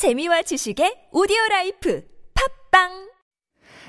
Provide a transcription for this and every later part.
재미와 지식의 오디오 라이프. 팝빵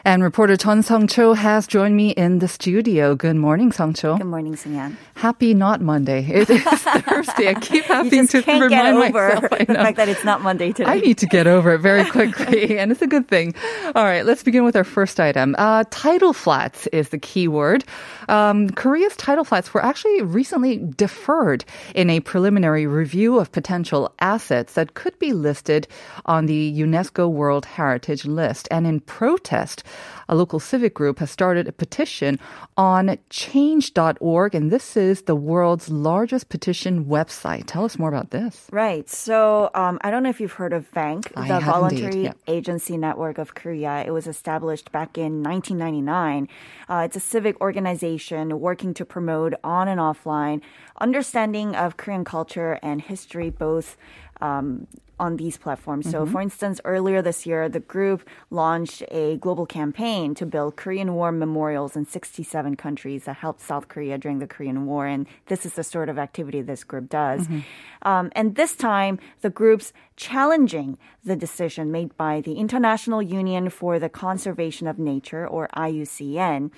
And reporter Chun Sung Cho has joined me in the studio. Good morning, Sung Cho. Good morning, Sunyan. Happy not Monday. It is Thursday. I keep having to remind myself. I the fact that it's not Monday today. I need to get over it very quickly, and it's a good thing. All right, let's begin with our first item. Uh, tidal flats is the key word. Um, Korea's tidal flats were actually recently deferred in a preliminary review of potential assets that could be listed on the UNESCO World Heritage List. And in protest, a local civic group has started a petition on change.org, and this is the world's largest petition website. Tell us more about this. Right. So um, I don't know if you've heard of VANK, I the Voluntary yeah. Agency Network of Korea. It was established back in 1999. Uh, it's a civic organization working to promote on and offline understanding of Korean culture and history, both. Um, on these platforms. So, Mm-hmm. for instance, earlier this year, the group launched a global campaign to build Korean War memorials in 67 countries that helped South Korea during the Korean War. And this is the sort of activity this group does. Um, and this time, the group's challenging the decision made by the International Union for the Conservation of Nature, or IUCN.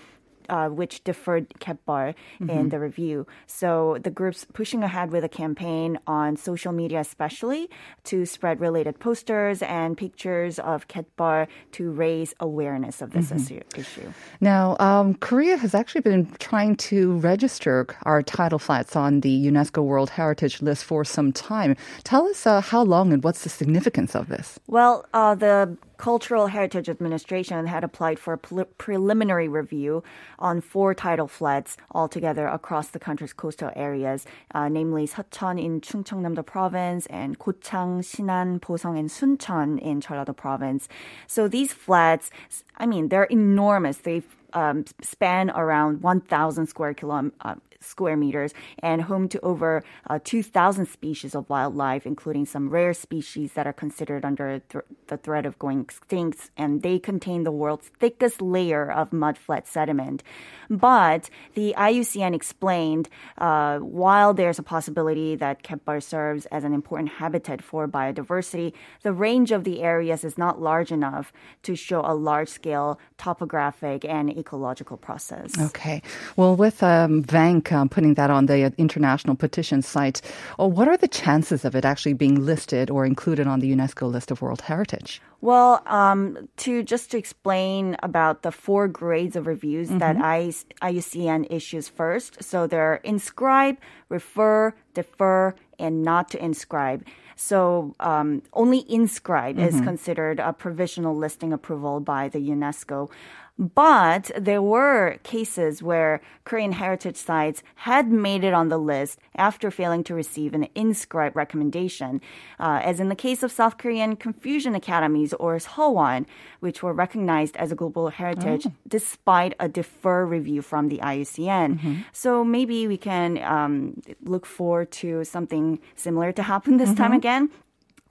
Uh, which deferred Getbol in the review. So the group's pushing ahead with a campaign on social media, especially to spread related posters and pictures of Getbol to raise awareness of this issue. issue. Now, um, Korea has actually been trying to register our tidal flats on the UNESCO World Heritage List for some time. Tell us uh, how long and what's the significance of this? Well, uh, the Cultural Heritage Administration had applied for a pre- preliminary review on four tidal floods altogether across the country's coastal areas, uh, namely Seocheon in Chungcheongnam-do Province and Gochang, Sinan, Boseong, and Suncheon in Jeollado Province. So these floods, I mean, they're enormous. They um, span around 1,000 square kilom- uh, square meters and home to over uh, 2,000 species of wildlife, including some rare species that are considered under th- the threat of going extinct. And they contain the world's thickest layer of mudflat sediment. But the IUCN explained uh, while there's a possibility that Getbol serves as an important habitat for biodiversity, the range of the areas is not large enough to show a large scale topographic and ecological process. Okay. Well, with um, Vank um, putting that on the international petition site, oh, what are the chances of it actually being listed or included on the UNESCO list of World Heritage? Well, um, to just to explain about the four grades of reviews that I, IUCN issues first. So they're inscribe, refer, defer, and not to inscribe. So um, only inscribe is considered a provisional listing approval by the UNESCO. But there were cases where Korean heritage sites had made it on the list after failing to receive an inscribed recommendation, uh, as in the case of South Korean Confucian Academies or Seowon, which were recognized as a global heritage despite a defer review from the IUCN. So maybe we can um, look forward to something similar to happen this time again.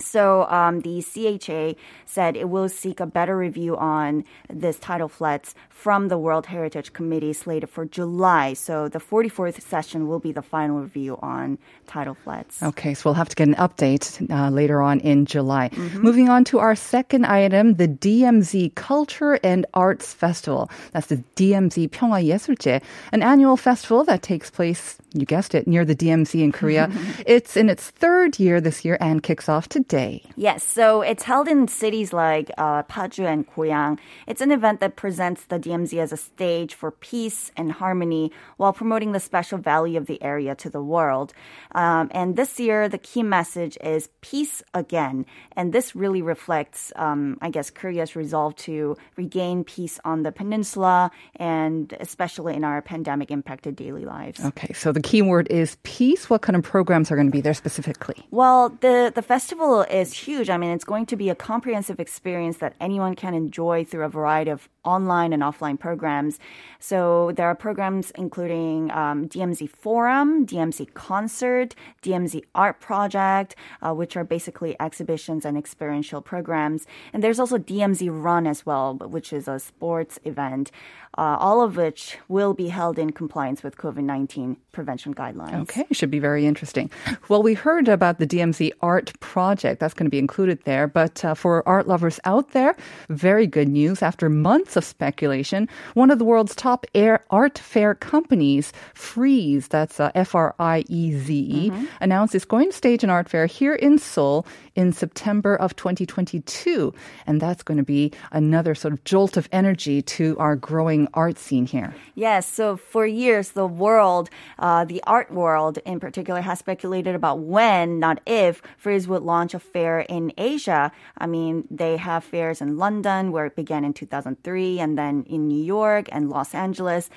So um, the CHA said it will seek a better review on this tidal flats from the World Heritage Committee slated for July. So the 44th session will be the final review on tidal flats. Okay, so we'll have to get an update uh, later on in July. Mm-hmm. Moving on to our second item, the DMZ Culture and Arts Festival. That's the DMZ Pyeonghwa Yesulje, an annual festival that takes place, you guessed it, near the DMZ in Korea. it's in its third year this year and kicks off today Yes, so it's held in cities like uh, Paju and Goyang. It's an event that presents the DMZ as a stage for peace and harmony while promoting the special value of the area to the world. Um, and this year, the key message is peace again. And this really reflects, um, I guess, Korea's resolve to regain peace on the peninsula and especially in our pandemic impacted daily lives. Okay, so the key word is peace. What kind of programs are going to be there specifically? Well, the, the festival is huge. I mean, it's going to be a comprehensive experience that anyone can enjoy through a variety of online and offline programs. So there are programs including um, DMZ Forum, DMZ Concert, DMZ Art Project, uh, which are basically exhibitions and experiential programs. And there's also DMZ Run as well, which is a sports event, uh, all of which will be held in compliance with COVID 19 prevention guidelines. Okay, should be very interesting. Well, we heard about the DMZ art project. That's going to be included there. But uh, for art lovers out there, very good news. After months of speculation, one of the world's top air art fair companies, Frieze, that's uh, F R I E Z E, Mm-hmm. announced it's going to stage an art fair here in Seoul in September of 2022. And that's going to be another sort of jolt of energy to our growing art scene here. Yes, so for years, the world, uh, the art world in particular, has speculated about when, not if, Frieze would launch a fair in Asia. I mean, they have fairs in London, where it began in 2003, and then in New York and Los Angeles.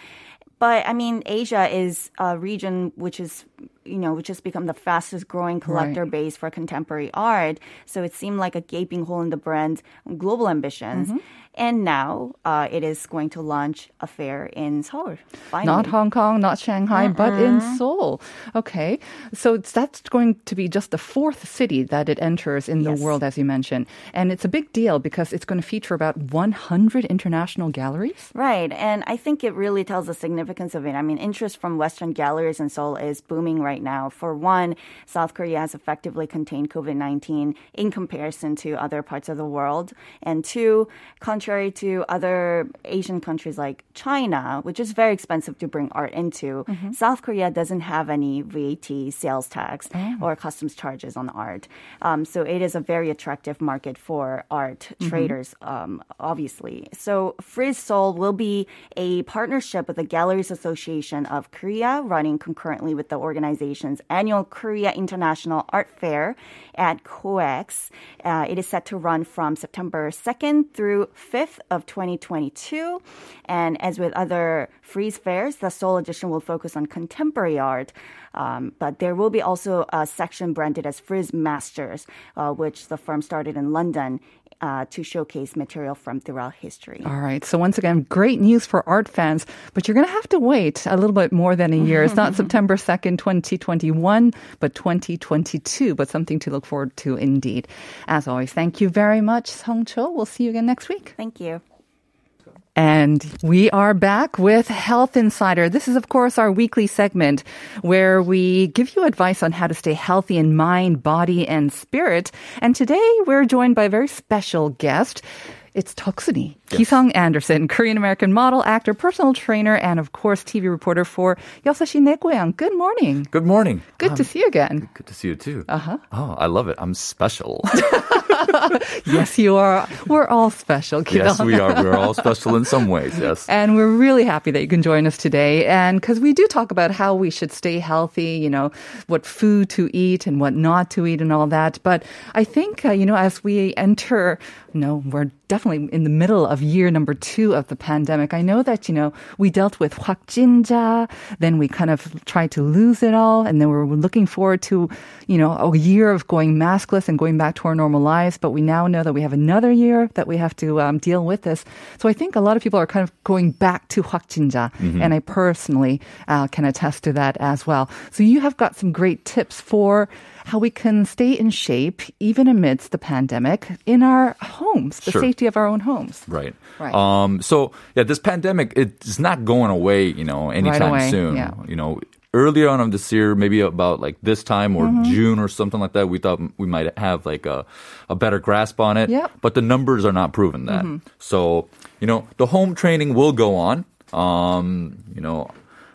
But I mean, Asia is a region which is, you know, which has become the fastest growing collector Right. base for contemporary art. So it seemed like a gaping hole in the brand's global ambitions. Mm-hmm. And now uh, it is going to launch a fair in Seoul. Finally. Not Hong Kong, not Shanghai, but in. Seoul. Okay. So it's, that's going to be just the fourth city that it enters in the Yes. world, as you mentioned. And it's a big deal because it's going to feature about 100 international galleries. Right. And I think it really tells the significance of it. I mean, interest from Western galleries in Seoul is booming right now. For one, South Korea has effectively contained COVID 19 in comparison to other parts of the world. And two, contrary to other Asian countries like China, which is very expensive to bring art into, South Korea doesn't have any VAT sales tax or customs charges on art. Um, so it is a very attractive market for art traders, um, obviously. So Frieze Seoul will be a partnership with the Galleries Association of Korea, running concurrently with the organization's annual Korea International Art Fair at COEX. Uh, it is set to run from September 2nd through 5th of 2022. And as with other Frieze fairs, the Seoul edition will focus on contemporary art. Um, but there will be also a section branded as Frieze Masters, uh, which the firm started in London uh, to showcase material from throughout history. All right. So once again, great news for art fans, but you're going to have to wait a little bit more than a year. It's not September 2nd, 2021, but 2022, but something to look forward to indeed. As always, thank you very much, Song Cho. We'll see you again next week. Thank you. And we are back with Health Insider. This is, of course, our weekly segment where we give you advice on how to stay healthy in mind, body, and spirit. And today we're joined by a very special guest. It's Toksuni, Kisung Anderson, Korean American model, actor, personal trainer, and of course, TV reporter for Yosashi Negoyang. Good morning. Good morning. Good Um, to see you again. Good to see you too. Uh-huh. Oh, I love it. I'm special. Yes, you are. We're all special, yes, we are. We're all special in some ways. Yes. And we're really happy that you can join us today. And because we do talk about how we should stay healthy, you know, what food to eat and what not to eat and all that. But I think, uh, you know, as we enter, you know, we're definitely in the middle of year number two of the pandemic. I know that, you know, we dealt with 확진자, then we kind of tried to lose it all. And then we're looking forward to, you know, a year of going maskless and going back to our normal lives. But we now know that we have another year that we have to um, deal with this. So I think a lot of people are kind of going back to 확진자. And I personally uh, can attest to that as well. So you have got some great tips for how we can stay in shape even amidst the pandemic in our homes, the Sure. safety of our own homes. Right. Right. Um. So yeah, this pandemic it's not going away. You know, anytime away, soon. yeah. You know. Earlier on of this year, maybe about like this time or Mm-hmm. June or something like that, we thought we might have like a, a better grasp on it. Yep. Mm-hmm. But the numbers are not proving that. So, you know, the home training will go on. Um, you know,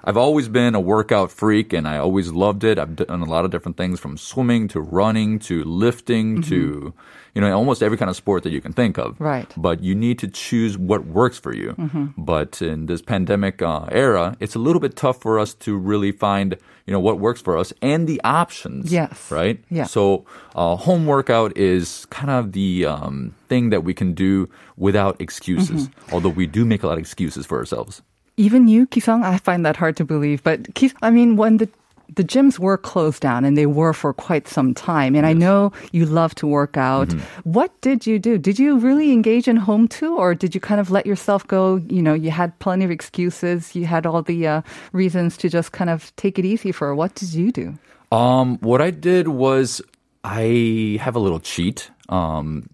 I've always been a workout freak and I always loved it. I've done a lot of different things from swimming to running to lifting to, you know, almost every kind of sport that you can think of. Mm-hmm. Right. Mm-hmm. But you need to choose what works for you. But in this pandemic uh, era, it's a little bit tough for us to really find, you know, what works for us and the options. Yes. Right? Yeah. So uh, home workout is kind of the um, thing that we can do without excuses, Mm-hmm. although we do make a lot of excuses for ourselves. Even you, Kisang, I find that hard to believe. But Kis, I mean, when the the gyms were closed down and they were for quite some time, and I know you love to work out. Mm-hmm. What did you do? Did you really engage in home too, or did you kind of let yourself go? You know, you had plenty of excuses, you had all the uh, reasons to just kind of take it easy for. her. What did you do? Um, what I did was I have a little cheat. Um,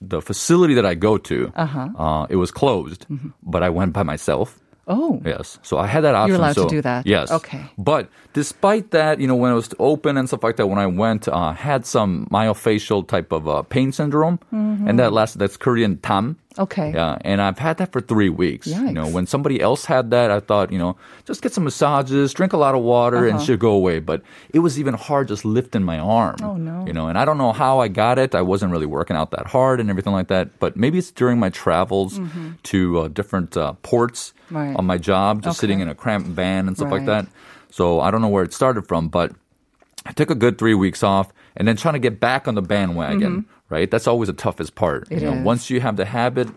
the facility that I go to, uh-huh. uh, it was closed, but I went by myself. Oh. Yes. So I had that option. You're allowed to do that? Yes. Okay. But despite that, you know, when it was open and stuff like that, when I went, uh, had some myofascial type of uh, pain syndrome, Mm-hmm. and that lasted. That's Korean tam. Okay. Yeah, and I've had that for three weeks. You know, when somebody else had that, I thought, you know, just get some massages, drink a lot of water, Uh-huh. and should go away. But it was even hard just lifting my arm. Oh, no. You know, and I don't know how I got it. I wasn't really working out that hard and everything like that. But maybe it's during my travels to uh, different uh, ports Mm-hmm. Right. on my job, just Okay. sitting in a cramped van and stuff like that. So I don't know where it started from, but I took a good three weeks off and then trying to get back on the bandwagon, right? That's always the toughest part. Mm-hmm. It you know, once you have the habit,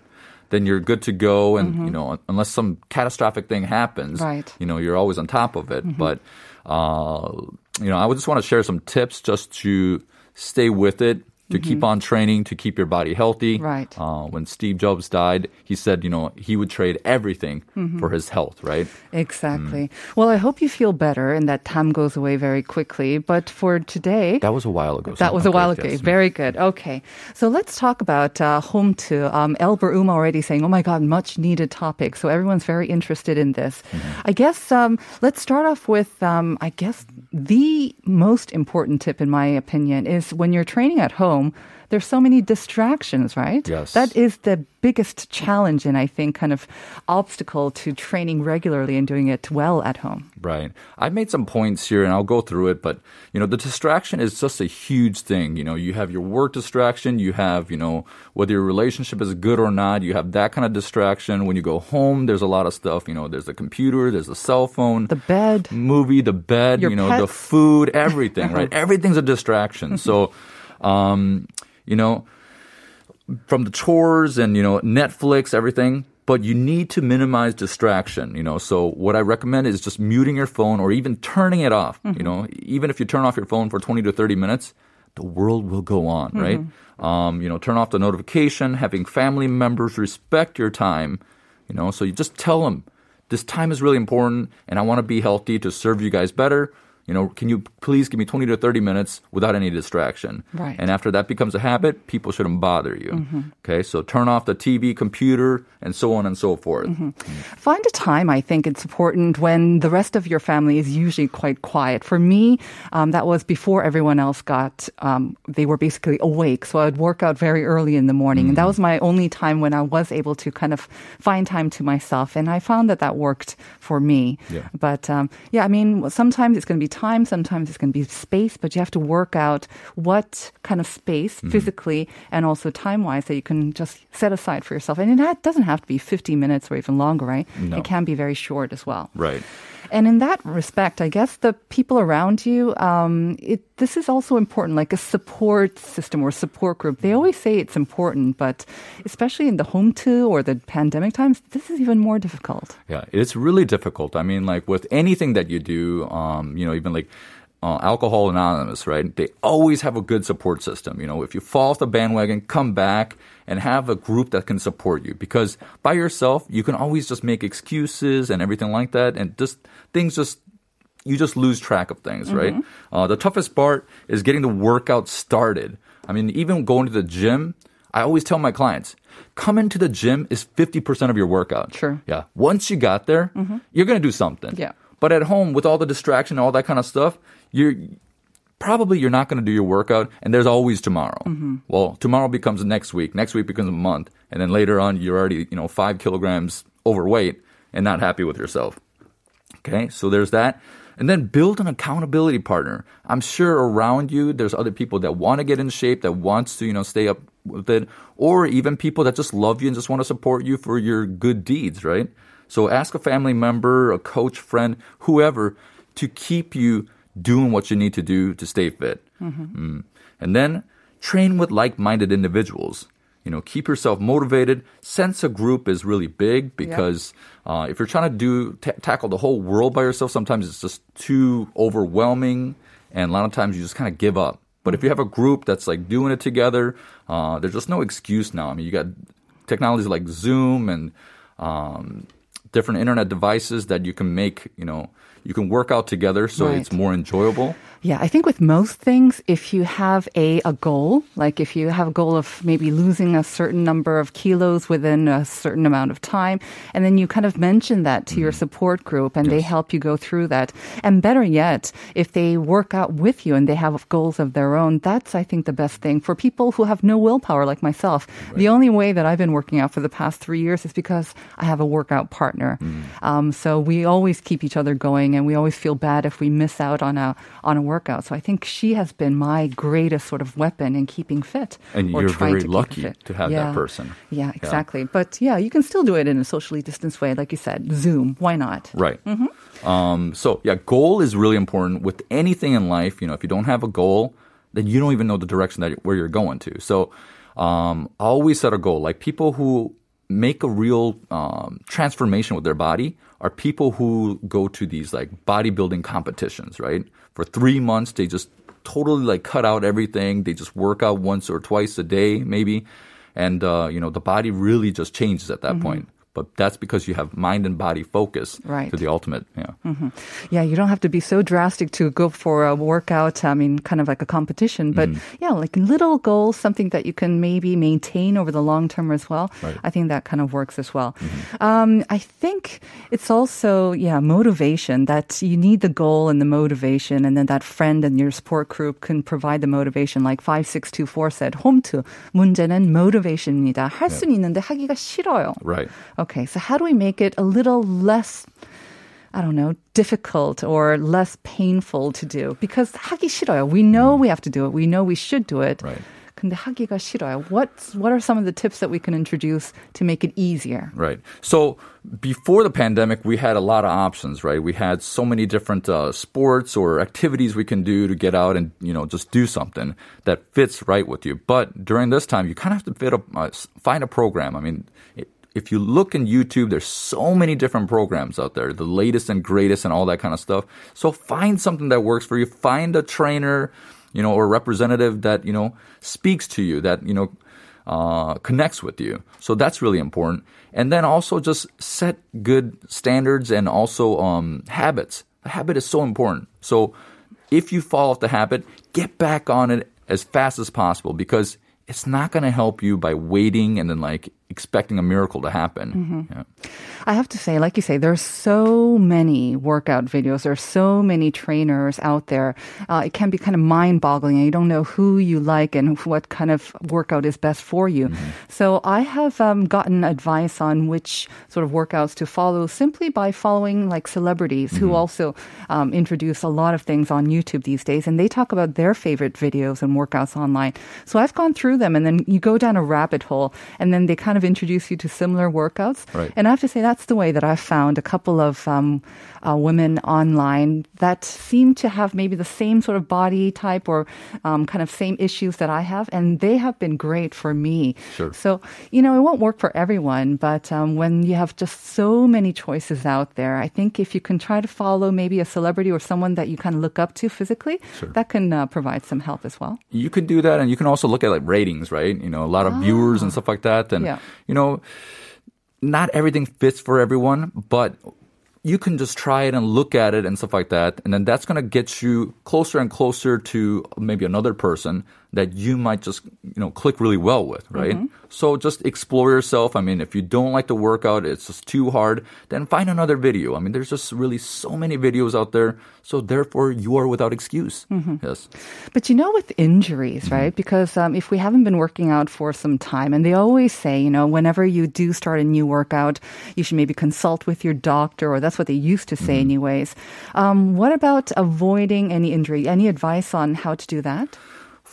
then you're good to go. And, Mm-hmm. you know, unless some catastrophic thing happens, Right. you know, you're always on top of Mm-hmm. it. But, uh, you know, I would just want to share some tips just to stay with it. To keep on training, to keep your body healthy. Mm-hmm. Right. Uh, when Steve Jobs died, he said, you know, he would trade everything Mm-hmm. for his health, right? Exactly. Well, I hope you feel better and that time goes away very quickly. But for today, That was a while ago. so That was a while ago. yes. Very good. Okay. So let's talk about uh, home to um, Elber Uma already saying, oh my God, much needed topic. So everyone's very interested in this. Mm-hmm. I guess um, let's start off with, um, I guess, the most important tip, in my opinion, is when you're training at home, there's so many distractions, right? Yes. That is the biggest challenge and I think kind of obstacle to training regularly and doing it well at home. Right. I've made some points here and I'll go through it, but you know, the distraction is just a huge thing. You know, you have your work distraction, you have, you know, whether your relationship is good or not, you have that kind of distraction. When you go home, there's a lot of stuff, you know, there's the computer, there's the cell phone, The bed. movie, the bed, Your you know, the food, everything, right? Everything's a distraction. So, um, you know, from the chores and you know Netflix, everything. But you need to minimize distraction. You know, so what I recommend is just muting your phone or even turning it off. You know, even if you turn off your phone for twenty to thirty minutes, the world will go on, right? Um, you know, turn off the notification. Having family members respect your time. You know, so you just tell them this time is really important, and I want to be healthy to serve you guys better. You know, can you please give me 20 to 30 minutes without any distraction? Right. And after that becomes a habit, people shouldn't bother you. Okay, so turn off the TV, computer, and so on and so forth. Find a time. I think it's important when the rest of your family is usually quite quiet. For me, um, that was before everyone else got. Um, they were basically awake, so I'd work out very early in the morning, and that was my only time when I was able to kind of find time to myself. And I found that that worked for me. Yeah. But um, yeah, I mean, sometimes it's going to be time, sometimes it's going to be space, but you have to work out what kind of space mm-hmm. physically and also time wise that you can just set aside for yourself. And it doesn't have to be 50 minutes or even longer, right? No. It can be very short as well. Right. And in that respect, I guess the people around you, um, it, this is also important, like a support system or support group. They always say it's important, but especially in the home to or the pandemic times, this is even more difficult. Yeah, it's really difficult. I mean, like with anything that you do, um, you know, even like uh, Alcohol Anonymous, right? They always have a good support system. You know, if you fall off the bandwagon, come back and have a group that can support you. Because by yourself, you can always just make excuses and everything like that, and just things just you just lose track of things, right? Uh, the toughest part is getting the workout started. I mean, even going to the gym, I always tell my clients, come into the gym is 50% of your workout. Sure. Yeah. Once you got there, you're going to do something. Yeah. But at home, with all the distraction and all that kind of stuff, you're probably you're not going to do your workout and there's always tomorrow mm-hmm. well tomorrow becomes next week next week becomes a month and then later on you're already you know five kilograms overweight and not happy with yourself Okay, so there's that. And then build an accountability partner. I'm sure around you there's other people that want to get in shape, that wants to, you know, stay up with it, or even people that just love you and just want to support you for your good deeds, right? So ask a family member, a coach, friend, whoever to keep you doing what you need to do to stay fit. Mm. And then train with like-minded individuals. You know, keep yourself motivated. Sense a group is really big because uh, if you're trying to do ta tackle the whole world by yourself, sometimes it's just too overwhelming, and a lot of times you just kind of give up. But if you have a group that's like doing it together, uh, there's just no excuse now. I mean, you got technologies like Zoom and um, different internet devices that you can make, you know, you can work out together, so Right. it's more enjoyable. Yeah, I think with most things, if you have a, a goal, like if you have a goal of maybe losing a certain number of kilos within a certain amount of time, and then you kind of mention that to your mm-hmm. support group and they help you go through that. And better yet, if they work out with you and they have goals of their own, that's, I think, the best thing for people who have no willpower like myself. The only way that I've been working out for the past three years is because I have a workout partner. Um, so we always keep each other going and we always feel bad if we miss out on a, on a workout. So I think she has been my greatest sort of weapon in keeping fit. And you're very to lucky to have that person. Yeah, exactly. But yeah, you can still do it in a socially distanced way, like you said, Zoom. Why not? Right. Um, so yeah, goal is really important with anything in life. You know, if you don't have a goal, then you don't even know the direction that where you're going to. So um, always set a goal. Like people who make a real um, transformation with their body are people who go to these like bodybuilding competitions. Right. For three months, they just totally like cut out everything. They just work out once or twice a day, maybe, and uh, you know the body really just changes at that point But that's because you have mind and body focus Right. to the ultimate. Yeah. Yeah, you don't have to be so drastic to go for a workout. I mean, kind of like a competition, but Mm. yeah, like little goals, something that you can maybe maintain over the long term as well. Right. Mm-hmm. I think that kind of works as well. Um, I think it's also, yeah, motivation that you need the goal and the motivation, and then that friend and your support group can provide the motivation. Like 5624 said, 홈트, 문제는 motivation입니다. 할 수는 있는데 하기가 싫어요. Right. Okay, so how do we make it a little less, I don't know, difficult or less painful to do? Because 하기 싫어요. We know we have to do it. We know we should do it. Right. 근데 하기가 싫어요. What's, what are some of the tips that we can introduce to make it easier? Right. So before the pandemic, we had a lot of options, right? We had so many different uh, sports or activities we can do to get out and, you know, just do something that fits right with you. But during this time, you kind of have to fit a, uh, s- find a program. I mean, i- if you look in YouTube, there's so many different programs out there, the latest and greatest and all that kind of stuff. So find something that works for you. Find a trainer, you know, or representative that, you know, speaks to you, that, you know, uh, connects with you. So that's really important. And then also just set good standards and also um, habits. Habit is so important. So if you fall off the habit, get back on it as fast as possible because it's not going to help you by waiting and then like expecting a miracle to happen. Yeah. I have to say, like you say, there's so many workout videos. There's so many trainers out there. Uh, it can be kind of mind-boggling, and you don't know who you like and what kind of workout is best for you. So I have um, gotten advice on which sort of workouts to follow simply by following like celebrities who also um, introduce a lot of things on YouTube these days, and they talk about their favorite videos and workouts online. So I've gone through them, and then you go down a rabbit hole, and then they kind of introduce you to similar workouts. Right. And I have to say, that's the way that I've found a couple of um, uh, women online that seem to have maybe the same sort of body type or um, kind of same issues that I have, and they have been great for me. Sure. So, you know, it won't work for everyone, but um, when you have just so many choices out there, I think if you can try to follow maybe a celebrity or someone that you kind of look up to physically, that can uh, provide some help as well. you could do that and you can also look at like ratings right you know a lot of viewers and stuff like that and Yeah. you know not everything fits for everyone but you can just try it and look at it and stuff like that and then that's going to get you closer and closer to maybe another person that you might just you know click really well with right? So just explore yourself. I mean if you don't like the workout it's just too hard then find another video. I mean there's just really so many videos out there so therefore you are without excuse. Yes. But you know, with injuries, right? Because um, if we haven't been working out for some time, and they always say, you know, whenever you do start a new workout, you should maybe consult with your doctor, or that's what they used to say, anyways. Um, what about avoiding any injury? Any advice on how to do that?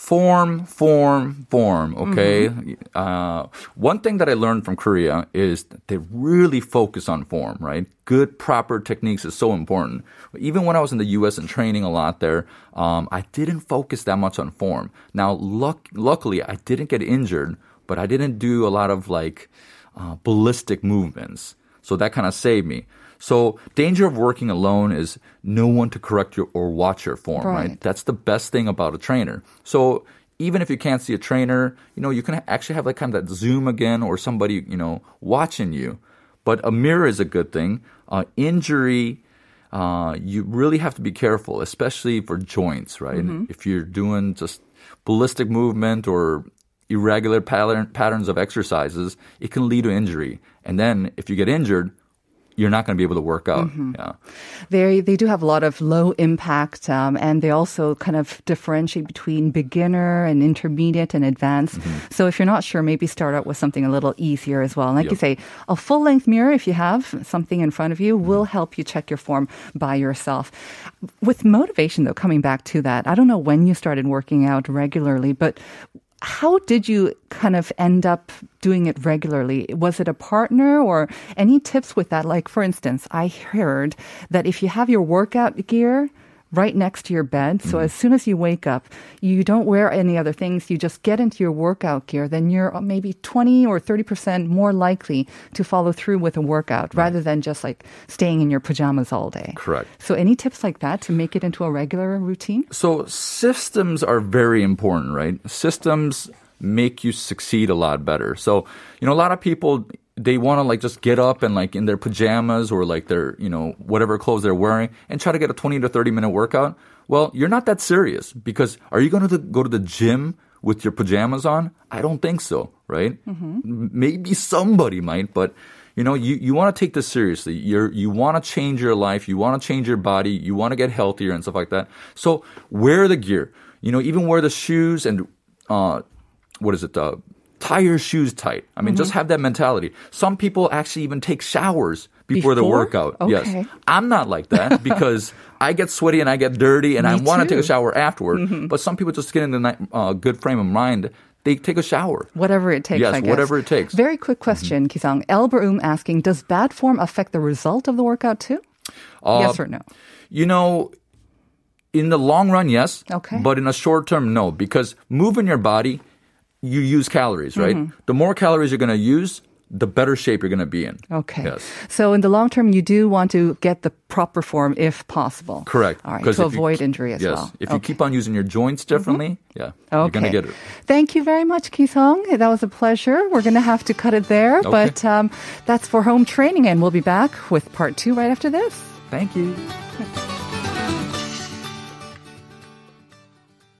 Form, form, form. Okay. Uh, one thing that I learned from Korea is they really focus on form, right? Good, proper techniques is so important. Even when I was in the U.S. and training a lot there, um, I didn't focus that much on form. Now, luck- luckily, I didn't get injured, but I didn't do a lot of like uh, ballistic movements. So that kind of saved me. So danger of working alone is no one to correct your or watch your form, right? Right. That's the best thing about a trainer. So even if you can't see a trainer, you know, you can actually have like kind of that zoom again or somebody, you know, watching you. But a mirror is a good thing. Uh, injury uh, you really have to be careful, especially for joints, right? If you're doing just ballistic movement or irregular pattern, patterns of exercises, it can lead to injury. And then if you get injured, you're not going to be able to work out. Yeah. They they do have a lot of low impact, um, and they also kind of differentiate between beginner and intermediate and advanced. Mm-hmm. So if you're not sure, maybe start out with something a little easier as well. And like you say, a full length mirror, if you have something in front of you, will help you check your form by yourself. With motivation, though, coming back to that, I don't know when you started working out regularly, but how did you kind of end up doing it regularly? Was it a partner or any tips with that? Like, for instance, I heard that if you have your workout gear right next to your bed, so mm-hmm. as soon as you wake up, you don't wear any other things, you just get into your workout gear, then you're maybe 20 or 30% more likely to follow through with a workout rather than just like staying in your pajamas all day. Correct. So, any tips like that to make it into a regular routine? So systems are very important, right? Systems make you succeed a lot better. So, you know, a lot of people they want to like just get up and like in their pajamas or like their, you know, whatever clothes they're wearing and try to get a 20 to 30 minute workout. Well, you're not that serious because are you going to go to the gym with your pajamas on? I don't think so, right? M- Maybe somebody might, but you know, you, you want to take this seriously. You're, you want to change your life. You want to change your body. You want to get healthier and stuff like that. So wear the gear. You know, even wear the shoes and, uh, what is it? Uh, tie your shoes tight. I mean, just mm-hmm. have that mentality. Some people actually even take showers before, the workout. Okay. Yes. I'm not like that because I get sweaty and I get dirty and I want to take a shower afterward. Mm-hmm. But some people just get in the uh, good frame of mind. They take a shower. Whatever it takes, Yes, I guess. whatever it takes. Very quick question, mm-hmm. Kisang. Elberum asking, does bad form affect the result of the workout too? Uh, yes or no? You know, in the long run, yes. Okay. But in a short term, no. Because moving your body, you use calories, right? Mm-hmm. The more calories you're going to use, the better shape you're going to be in. Okay. Yes. So in the long term, you do want to get the proper form if possible. Correct. All right. To if you avoid injury as yes. well. If you keep on using your joints differently, yeah, you're Okay. going to get it. Thank you very much, Kisong. That was a pleasure. We're going to have to cut it there, Okay. but um, that's for home training, and we'll be back with part two right after this. Thank you.